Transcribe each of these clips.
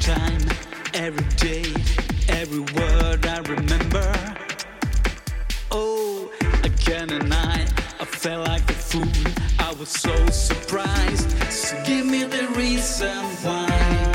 time, every day, every word I remember. Oh, again and I, I felt like a fool. I was so surprised. So give me the reason why.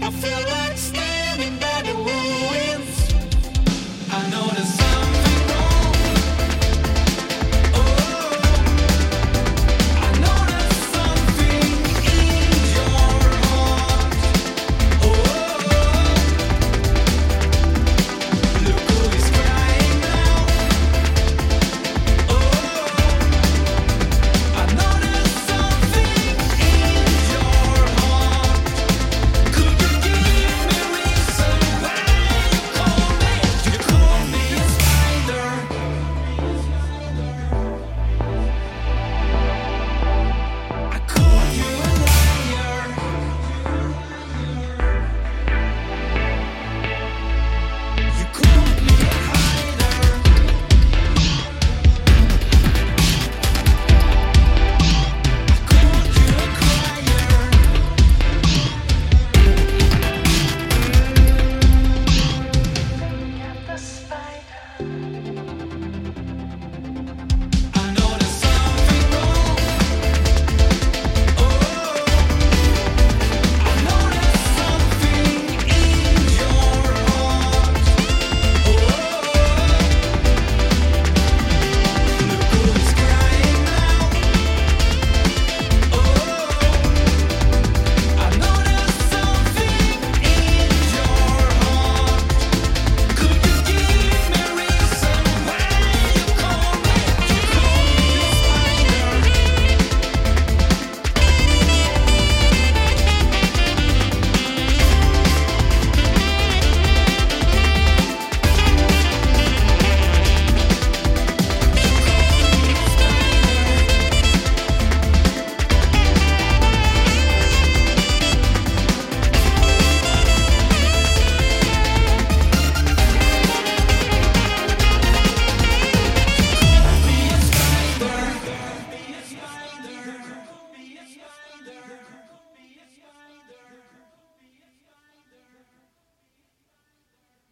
I feel like standing by the wall.